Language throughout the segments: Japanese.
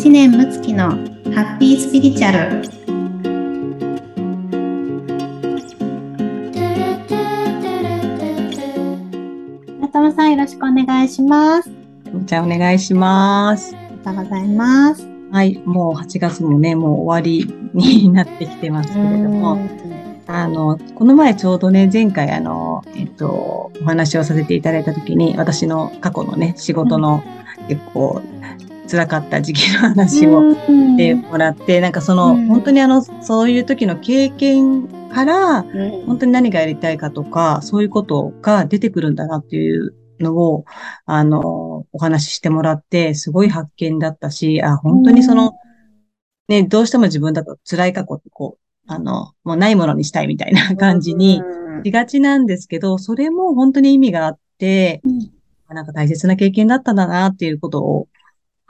知念睦月のハッピースピリチュアル。中野さんよろしくお願いします。じゃあお願いします。ありがとうございます。はいもう8月もねもう終わりになってきてますけれども。あの、この前ちょうどね、前回あの、えっと、お話をさせていただいたときに、私の過去のね、仕事の結構辛かった時期の話をしてもらって、なんかその、本当にあの、そういう時の経験から、本当に何がやりたいかとか、そういうことが出てくるんだなっていうのを、あの、お話ししてもらって、すごい発見だったし、あ、本当にその、ね、どうしても自分だと辛い過去ってこう、あの、もうないものにしたいみたいな感じにしがちなんですけど、それも本当に意味があって、なんか大切な経験だったんだなっていうことを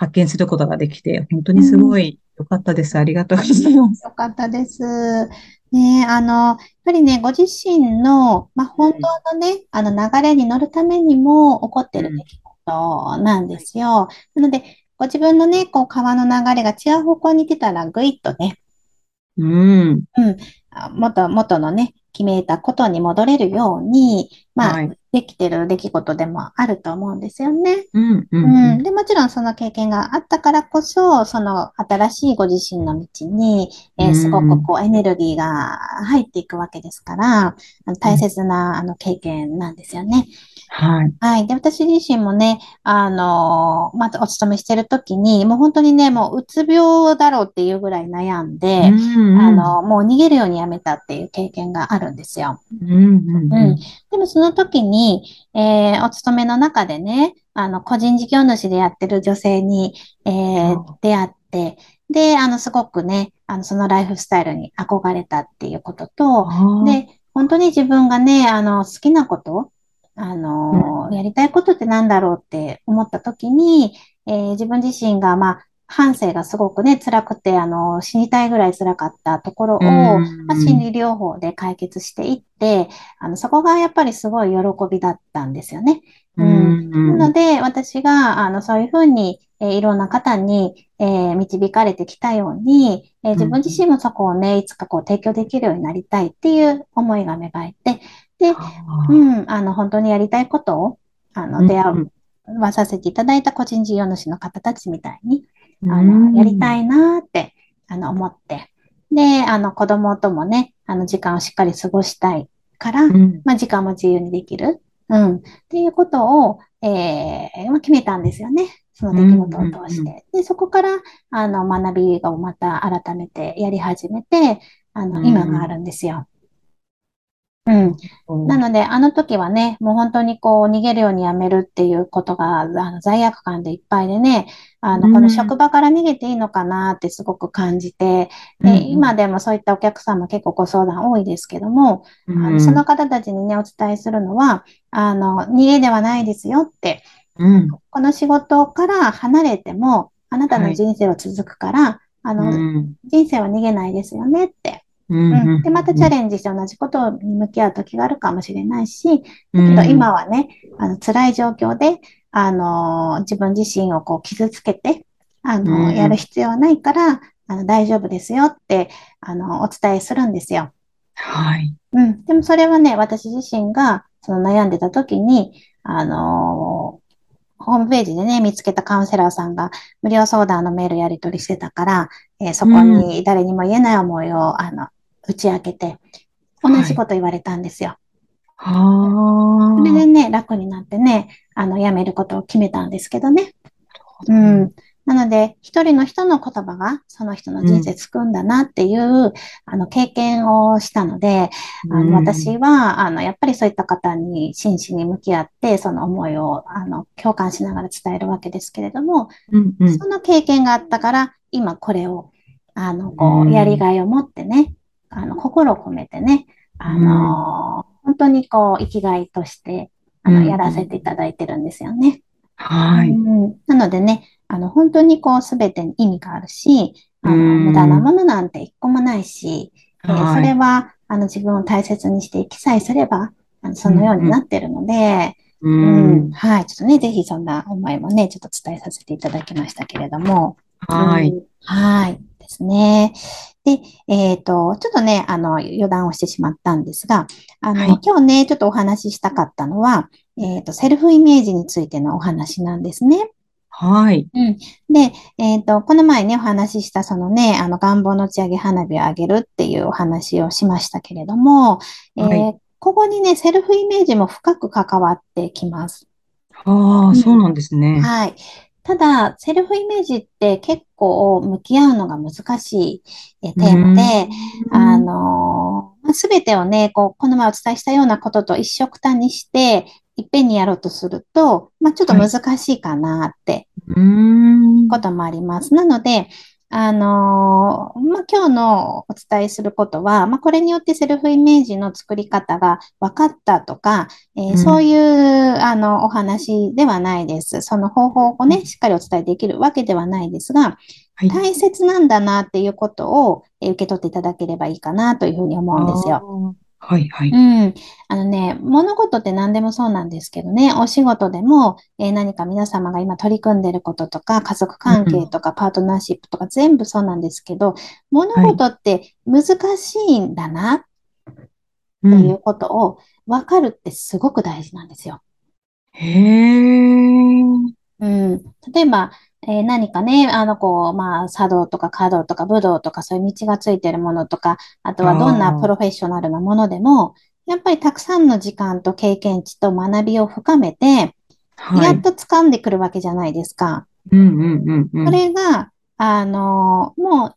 発見することができて、本当にすごい良かったです。ありがとうございます。良かったです。ねあの、やっぱりね、ご自身の、まあ、本当のね、あの流れに乗るためにも起こってる出来事なんですよ。なので、ご自分のね、こう、川の流れが違う方向に出たら、ぐいっとね、うん。うん。元、元のね、決めたことに戻れるように、まあ、はい、できてる出来事でもあると思うんですよね。うん、うん、うん。で、もちろんその経験があったからこそ、その新しいご自身の道に、えー、すごくこうエネルギーが入っていくわけですから、大切なあの経験なんですよね。はい。はい。で、私自身もね、あの、まずお勤めしてるときに、もう本当にね、もううつ病だろうっていうぐらい悩んで、うんうん、あの、もう逃げるようにやめたっていう経験があるんですよ。うん、うん、うん。でもその時に、えー、お勤めの中でね、あの、個人事業主でやってる女性に、えー、出会って、で、あの、すごくね、あの、そのライフスタイルに憧れたっていうことと、で、本当に自分がね、あの、好きなことあの、うん、やりたいことって何だろうって思った時に、えー、自分自身が、まあ、半生がすごくね、辛くて、あの、死にたいぐらい辛かったところを、まあ、心理療法で解決していって、あの、そこがやっぱりすごい喜びだったんですよね。うん。なので、私が、あの、そういうふうに、えー、いろんな方に、えー、導かれてきたように、えー、自分自身もそこをね、いつかこう提供できるようになりたいっていう思いが芽生えて、で、うん、あの、本当にやりたいことを、あの、出会わさせていただいた個人事業主の方たちみたいに、あの、やりたいなって、あの、思って、で、あの、子供ともね、あの、時間をしっかり過ごしたいから、まあ、時間も自由にできる。うん。っていうことを、えー、まあ、決めたんですよね。その出来事を通して。で、そこから、あの、学びをまた改めてやり始めて、あの、今があるんですよ。うん。なので、あの時はね、もう本当にこう、逃げるようにやめるっていうことが、あの、罪悪感でいっぱいでね、あの、この職場から逃げていいのかなってすごく感じて、で、今でもそういったお客様結構ご相談多いですけども、あのその方たちにね、お伝えするのは、あの、逃げではないですよって、この仕事から離れても、あなたの人生は続くから、あの、人生は逃げないですよねってうん、で、またチャレンジして同じことに向き合う時があるかもしれないし、だけど今はね、あの辛い状況で、あの自分自身をこう傷つけて、あのやる必要はないから、あの大丈夫ですよって、あのお伝えするんですよ。はい。うん。でもそれはね、私自身がその悩んでた時に、あのホームページでね、見つけたカウンセラーさんが無料相談のメールやり取りしてたから、えー、そこに誰にも言えない思いを、あの、打ち明けて、同じこと言われたんですよ。はい、それでね、楽になってね、あの、辞めることを決めたんですけどね。うん。なので、一人の人の言葉がその人の人生救うんだなっていう、うん、あの、経験をしたので、あの、私は、あの、やっぱりそういった方に真摯に向き合って、その思いを、あの、共感しながら伝えるわけですけれども、うんうん、その経験があったから、今これを、あの、こう、やりがいを持ってね、あの、心を込めてね、あの、本当にこう、生きがいとして、あの、やらせていただいてるんですよね。はい。なのでね、あの、本当にこう、すべてに意味があるし、あの、無駄なものなんて一個もないし、えー、それは、あの、自分を大切にしていきさえすれば、あのそのようになってるので、うん、はい。ちょっとね、ぜひそんな思いもね、ちょっと伝えさせていただきましたけれども。はい。はい。ですね。で、えっ、ー、と、ちょっとね、あの、余談をしてしまったんですが、あの、はい、今日ね、ちょっとお話ししたかったのは、えっ、ー、と、セルフイメージについてのお話なんですね。はい。うん。で、えっ、ー、と、この前ね、お話しした、そのね、あの、願望の打ち上げ花火をあげるっていうお話をしましたけれども、えー、ここにね、セルフイメージも深く関わってきます。ああ、うん、そうなんですね。はい。ただ、セルフイメージって結構向き合うのが難しいテーマで、あの、すべてをね、こう、この前お伝えしたようなことと一緒くたにして、いっぺんにやろうとすると、まあ、ちょっと難しいかなってこともあります。なので、あのまあ、今日のお伝えすることは、まあ、これによってセルフイメージの作り方が分かったとか、えーうん、そういうあのお話ではないです。その方法をね、しっかりお伝えできるわけではないですが、はい、大切なんだなっていうことを受け取っていただければいいかなというふうに思うんですよ。はいはい。うん。あのね、物事って何でもそうなんですけどね、お仕事でも、えー、何か皆様が今取り組んでることとか、家族関係とか、パートナーシップとか全部そうなんですけど、物事って難しいんだな、っていうことを分かるってすごく大事なんですよ。へえ。うん。例えば、えー、何かね、あの、こう、まあ、茶道とか華道とか武道とかそういう道がついてるものとか、あとはどんなプロフェッショナルなものでも、やっぱりたくさんの時間と経験値と学びを深めて、はい、やっと掴んでくるわけじゃないですか。うんうんうんうん、それが、あの、もう、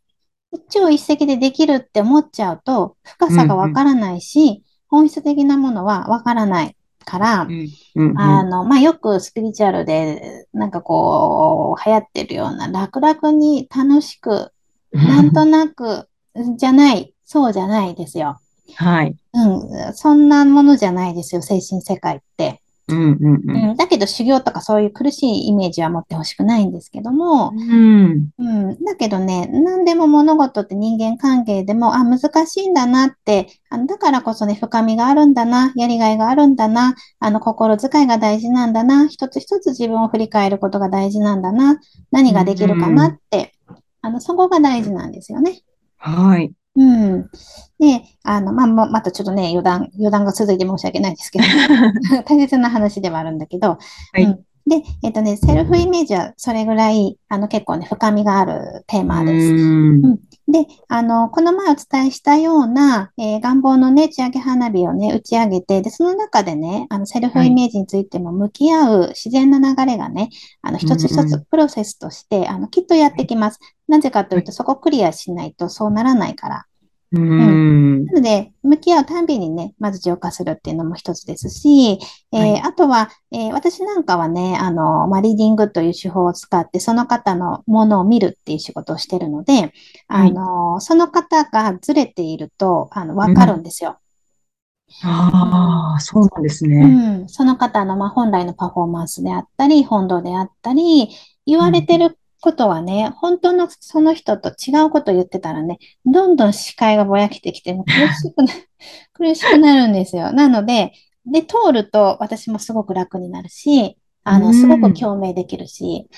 一朝一夕でできるって思っちゃうと、深さがわからないし、うんうん、本質的なものはわからない。から、あの、まあ、よくスピリチュアルで、なんかこう、流行ってるような、楽々に楽しく、なんとなく、じゃない、そうじゃないですよ。はい。うん、そんなものじゃないですよ、精神世界って。うんうんうん、だけど修行とかそういう苦しいイメージは持ってほしくないんですけども、うん、うん、だけどね、何でも物事って人間関係でも、あ、難しいんだなって、あのだからこそね、深みがあるんだな、やりがいがあるんだな、あの心遣いが大事なんだな、一つ一つ自分を振り返ることが大事なんだな、何ができるかなって、うん、あのそこが大事なんですよね。はい。うん。で、あの、まあ、またちょっとね、余談、余談が続いて申し訳ないんですけど、大切な話ではあるんだけど、はい、うん、で、えっ、とね、セルフイメージはそれぐらい、あの、結構ね、深みがあるテーマです。うん、で、あの、この前お伝えしたような、えー、願望のね、打ち上げ花火をね、打ち上げて、で、その中でね、あの、セルフイメージについても向き合う自然な流れがね、あの、一つ一つプロセスとして、あの、きっとやってきます。なぜかというと、そこクリアしないとそうならないから。うん、なので、向き合うたんびにね、まず浄化するっていうのも一つですし、えーはい、あとは、えー、私なんかはね、あの、まあ、リーディングという手法を使って、その方のものを見るっていう仕事をしてるので、あの、その方がずれていると、あの、わかるんですよ。うん、ああ、そうなんですね。うん。その方の、まあ、本来のパフォーマンスであったり、本堂であったり、言われてることはね、本当のその人と違うことを言ってたらね、どんどん視界がぼやけてきて、苦しくな、苦しくなるんですよ。なので、で、通ると私もすごく楽になるし、あの、すごく共鳴できるし、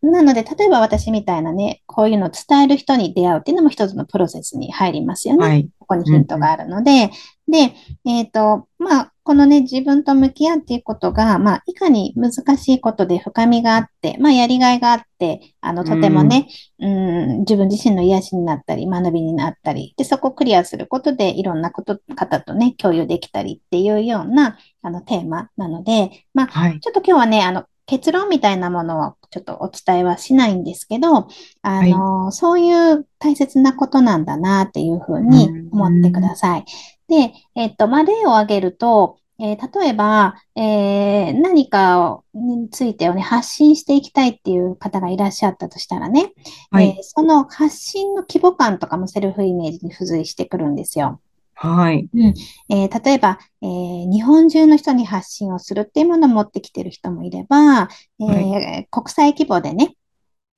なので、例えば私みたいなね、こういうのを伝える人に出会うっていうのも一つのプロセスに入りますよね。はい、ここにヒントがあるので、で、えっ、ー、と、まあ、このね、自分と向き合うっていうことが、まあ、いかに難しいことで深みがあって、まあ、やりがいがあって、あの、とてもね、うん、自分自身の癒しになったり、学びになったり、で、そこをクリアすることで、いろんなこと、方とね、共有できたりっていうような、あの、テーマなので、まあ、はい、ちょっと今日はね、あの、結論みたいなものをちょっとお伝えはしないんですけど、あの、はい、そういう大切なことなんだなっていうふうに思ってください。で、えっと、まあ、例を挙げると、えー、例えば、えー、何かについてをね、発信していきたいっていう方がいらっしゃったとしたらね、はい、えー、その発信の規模感とかもセルフイメージに付随してくるんですよ。はい。うん。えー、例えば、えー、日本中の人に発信をするっていうものを持ってきてる人もいれば、えー、はい、国際規模でね、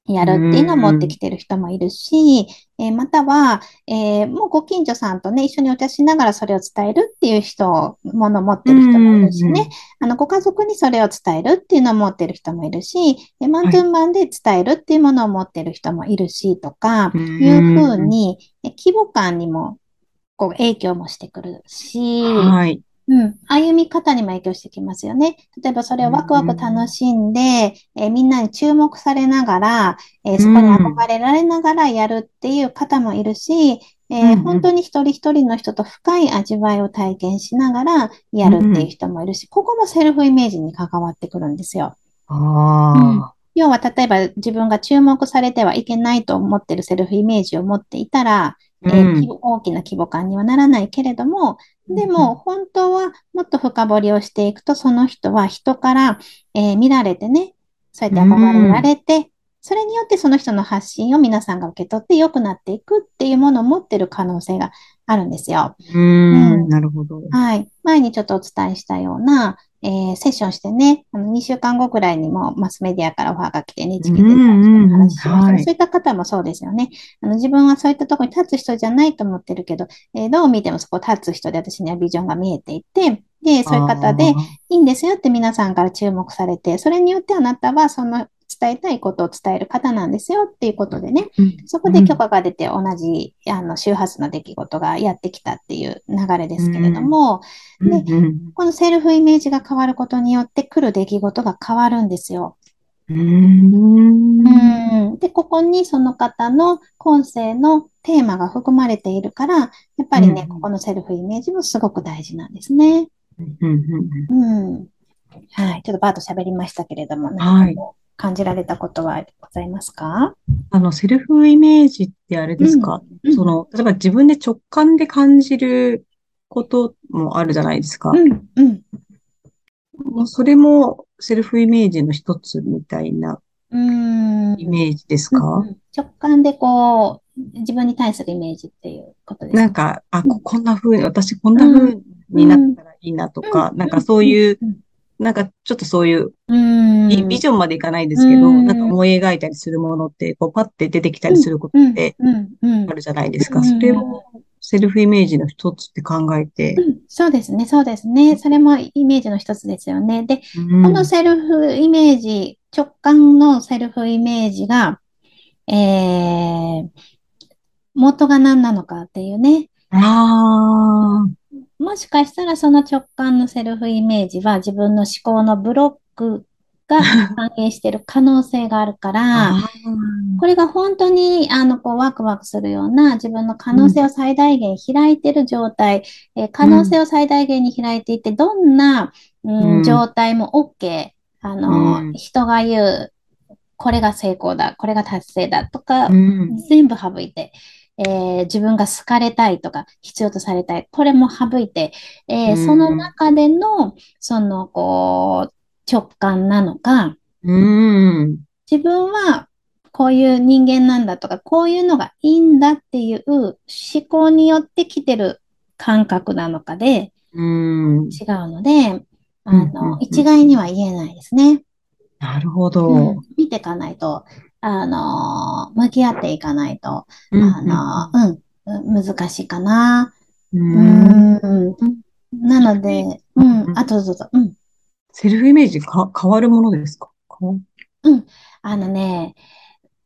やるっていうのを持ってきてる人もいるし、えー、または、えー、もうご近所さんとね、一緒にお茶しながらそれを伝えるっていう人、ものを持ってる人もいるしね、あの、ご家族にそれを伝えるっていうのを持ってる人もいるし、マントゥンマンで伝えるっていうものを持ってる人もいるし、とか、いうふうに、規模感にも、こう、影響もしてくるし、はい。うん。歩み方にも影響してきますよね。例えばそれをワクワク楽しんで、えー、みんなに注目されながら、えー、そこに憧れられながらやるっていう方もいるし、えー、本当に一人一人の人と深い味わいを体験しながらやるっていう人もいるし、ここもセルフイメージに関わってくるんですよ。あうん要は、例えば自分が注目されてはいけないと思ってるセルフイメージを持っていたら、えー、大きな規模感にはならないけれども、でも、本当はもっと深掘りをしていくと、その人は人から、えー、見られてね、そうやって憧れられて、それによってその人の発信を皆さんが受け取って良くなっていくっていうものを持ってる可能性があるんですよ。うん、なるほど。はい。前にちょっとお伝えしたような、えー、セッションしてね、あの2週間後くらいにもマスメディアからオファーが来て NHK で話しました、そういった方もそうですよね。あの自分はそういったところに立つ人じゃないと思ってるけど、えー、どう見てもそこ立つ人で私にはビジョンが見えていて、で、そういう方でいいんですよって皆さんから注目されて、それによってあなたはその伝えたいことを伝える方なんですよっていうことでね、そこで許可が出て同じあの周波数の出来事がやってきたっていう流れですけれども、で、このセルフイメージが変わることによって来る出来事が変わるんですよ。うん。で、ここにその方の今世のテーマが含まれているから、やっぱりね、ここのセルフイメージもすごく大事なんですね。うん。はい。ちょっとバーと喋りましたけれども、はい。感じられたことはございますか？あの、セルフイメージってあれですか、うん、その、例えば自分で直感で感じることもあるじゃないですか。うん、うん。もうそれもセルフイメージの一つみたいなイメージですか、うん、直感でこう、自分に対するイメージっていうことですか？なんか、あ、こんな風に、私こんな風になったらいいなとか、なんかそういうなんかちょっとそういうビ、ビジョンまでいかないですけど、なんか思い描いたりするものって、こうパッて出てきたりすることってあるじゃないですか。それをセルフイメージの一つって考えて、うん。そうですね、そうですね。それもイメージの一つですよね。で、このセルフイメージ、直感のセルフイメージが、えー、元が何なのかっていうね。ああ。もしかしたらその直感のセルフイメージは自分の思考のブロックが関係している可能性があるから、これが本当にあのこうワクワクするような自分の可能性を最大限開いている状態、うん、え可能性を最大限に開いていて、どんな、うん、状態も OK。あの、うん、人が言う、これが成功だ、これが達成だとか、全部省いて、えー、自分が好かれたいとか、必要とされたい。これも省いて、えー、その中での、その、こう、直感なのか、自分はこういう人間なんだとか、こういうのがいいんだっていう思考によって来てる感覚なのかで、違うので、あの、一概には言えないですね。なるほど、うん。見ていかないと、あの、向き合っていかないと、うんあの、うん、難しいかな。うん。なので、うん、あとどうぞ、うん。セルフイメージか変わるものですか？うん。あのね、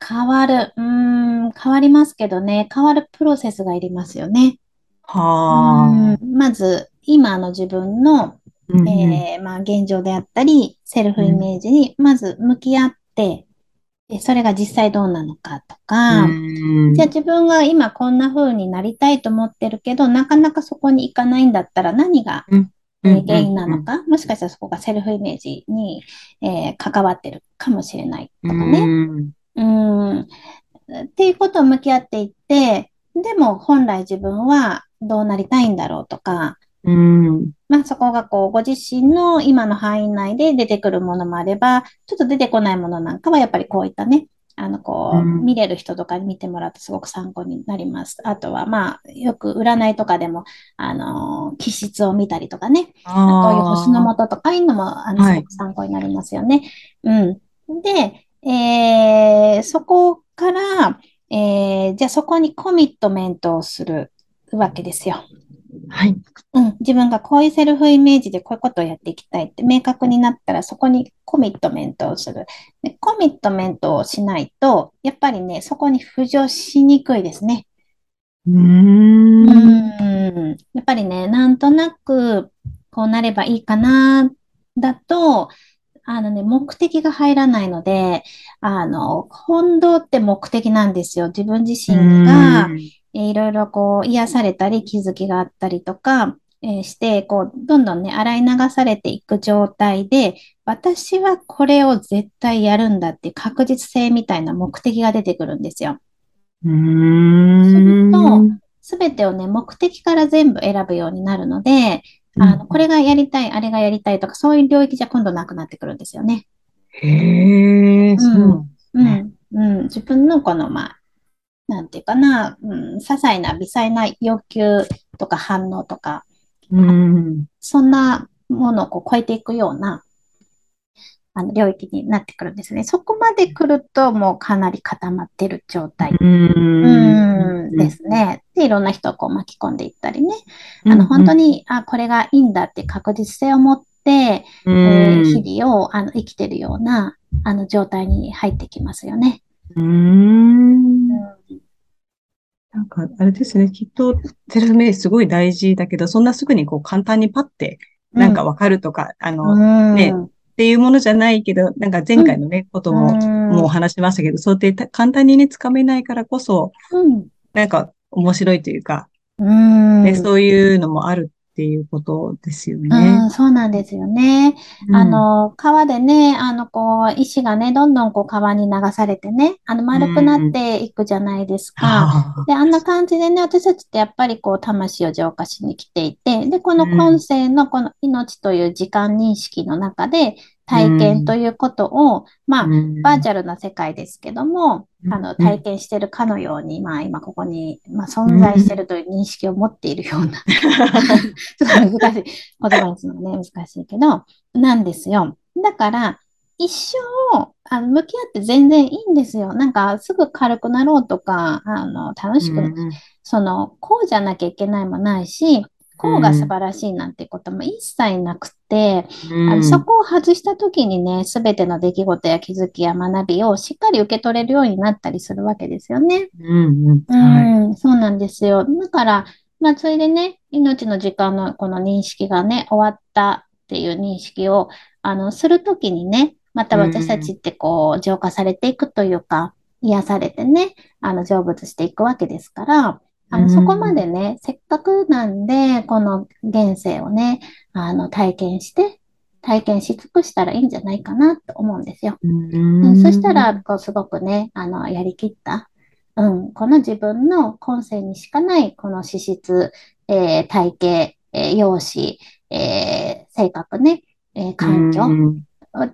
変わる、うん、変わりますけどね、変わるプロセスがいりますよね。はあ。まず、今の自分の、えー、まあ、現状であったり、セルフイメージにまず向き合って、それが実際どうなのかとか、じゃあ自分が今こんな風になりたいと思ってるけど、なかなかそこに行かないんだったら何が原因なのか、もしかしたらそこがセルフイメージに、えー、関わってるかもしれないとかね。うん。っていうことを向き合っていって、でも本来自分はどうなりたいんだろうとか、うん。まあそこがこう、ご自身の今の範囲内で出てくるものもあれば、ちょっと出てこないものなんかはやっぱりこういったね、あの、こう、見れる人とかに見てもらうとすごく参考になります。あとは、まあ、よく占いとかでも、あの、気質を見たりとかね、あこういう星の元とかいうのも、あの、すごく参考になりますよね。はい、うん。で、えー、そこから、えー、じゃあそこにコミットメントをするわけですよ。はい。うん、自分がこういうセルフイメージでこういうことをやっていきたいって明確になったらそこにコミットメントをする。でコミットメントをしないと、やっぱりね、そこに浮上しにくいですね。うーん。うんやっぱりね、なんとなくこうなればいいかな、だと、あのね、目的が入らないので、あの、本堂って目的なんですよ。自分自身が、えいろいろこう癒されたり気づきがあったりとか、えー、して、こう、どんどんね、洗い流されていく状態で、私はこれを絶対やるんだって確実性みたいな目的が出てくるんですよ。うーん。すると、すべてをね、目的から全部選ぶようになるので、あの、これがやりたい、あれがやりたいとか、そういう領域じゃ今度なくなってくるんですよね。へえ、そう、うん、うん、自分のこの、まあ、なんていうかな、うん、些細な微細な要求とか反応とか、うん、そんなものをこう超えていくような、あの領域になってくるんですね。そこまで来るともうかなり固まってる状態。うんですね。で、いろんな人をこう巻き込んでいったりね。あの、本当に、あ、これがいいんだって確実性を持って、えー、日々をあの生きてるようなあの状態に入ってきますよね。うん。なんか、あれですね。きっと、セルフメイすごい大事だけど、そんなすぐにこう簡単にパッて、なんかわかるとか、あの、ね、っていうものじゃないけど、なんか前回のね、ことも、もう話しましたけど、そうやって簡単にね、つかめないからこそ、なんか面白いというか、ね、そういうのもあるっていうことですよね。うん、そうなんですよね。うん、あの、川でね、あの、こう、石がね、どんどんこう川に流されてね、あの、丸くなっていくじゃないですか。うん、で、あんな感じでね、私たちってやっぱりこう、魂を浄化しに来ていて、で、この今世のこの命という時間認識の中で、体験ということを、まあ、バーチャルな世界ですけども、あの、体験してるかのように、まあ、今ここに、まあ、存在してるという認識を持っているような、ちょっと難しい、言葉にするのね、難しいけど、なんですよ。だから、一生、あの、向き合って全然いいんですよ。なんか、すぐ軽くなろうとか、あの、楽しく、その、こうじゃなきゃいけないもないし、こうが素晴らしいなんてことも一切なくて、うん、あのそこを外した時にね、すべての出来事や気づきや学びをしっかり受け取れるようになったりするわけですよね。うん、うん、そうなんですよ。だから、まあ、それでね、命の時間のこの認識がね、終わったっていう認識を、あの、するときにね、また私たちってこう、浄化されていくというか、癒されてね、あの、成仏していくわけですから、あの、そこまでね、せっかくなんで、この現世をね、あの、体験して、体験し尽くしたらいいんじゃないかなと思うんですよ。うん、そしたら、こう、すごくね、あの、やりきった、うん、この自分の今世にしかない、この資質、えー、体型、えー、容姿、えー、性格ね、えー、環境、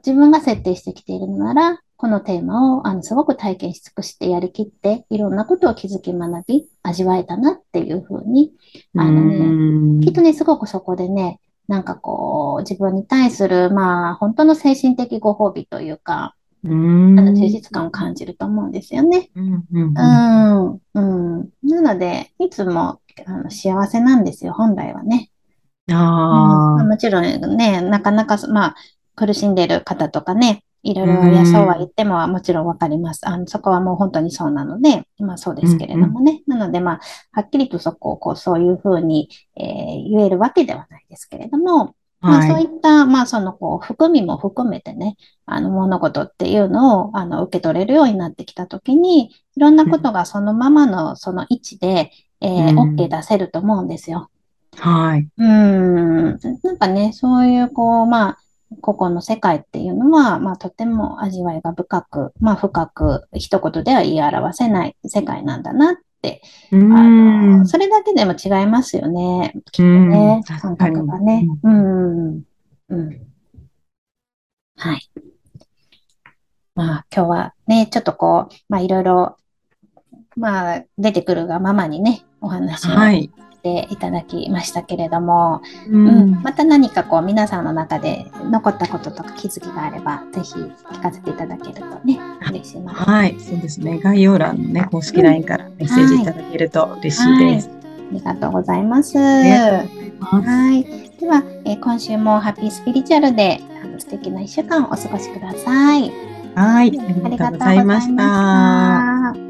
自分が設定してきているのなら、このテーマをあのすごく体験し尽くしてやりきって、いろんなことを気づき学び、味わえたなっていうふうに、あのね、きっとね、すごくそこでね、なんかこう、自分に対する、まあ、本当の精神的ご褒美というか、あの充実感を感じると思うんですよね。うん、うん、うん。なので、いつもあの幸せなんですよ、本来はね。あうん、もちろんね、なかなか、まあ、苦しんでいる方とかね、いろいろ、いや、そうは言ってももちろんわかります。あの、そこはもう本当にそうなので、まあそうですけれどもね。うんうん、なので、まあ、はっきりとそこをこう、そういうふうに、えー、言えるわけではないですけれども、まあそういった、まあそのこう、含みも含めてね、あの物事っていうのを、あの、受け取れるようになってきたときに、いろんなことがそのままのその位置で、えー、OK 出せると思うんですよ。はい。うん。なんかね、そういう、こう、まあ、個々の世界っていうのは、まあ、とても味わいが深く、まあ、深く一言では言い表せない世界なんだなって、あのそれだけでも違いますよね、きっとね、感覚がね。うん。うん。はい。まあ、今日はね、ちょっとこう、まあ、いろいろ、まあ、出てくるがままにね、お話を、はい、っていただきましたけれども、うん、うん、また何かこう皆さんの中で残ったこととか気づきがあれば、ぜひ聞かせていただけるとね、嬉しいな。はい、そうですね。概要欄のね、公式 LINE からメッセージいただけると嬉しいです。はい、ありがとうございます。はい。では、えー、今週もハッピースピリチュアルであの素敵な一週間お過ごしください。はい。ありがとうございました。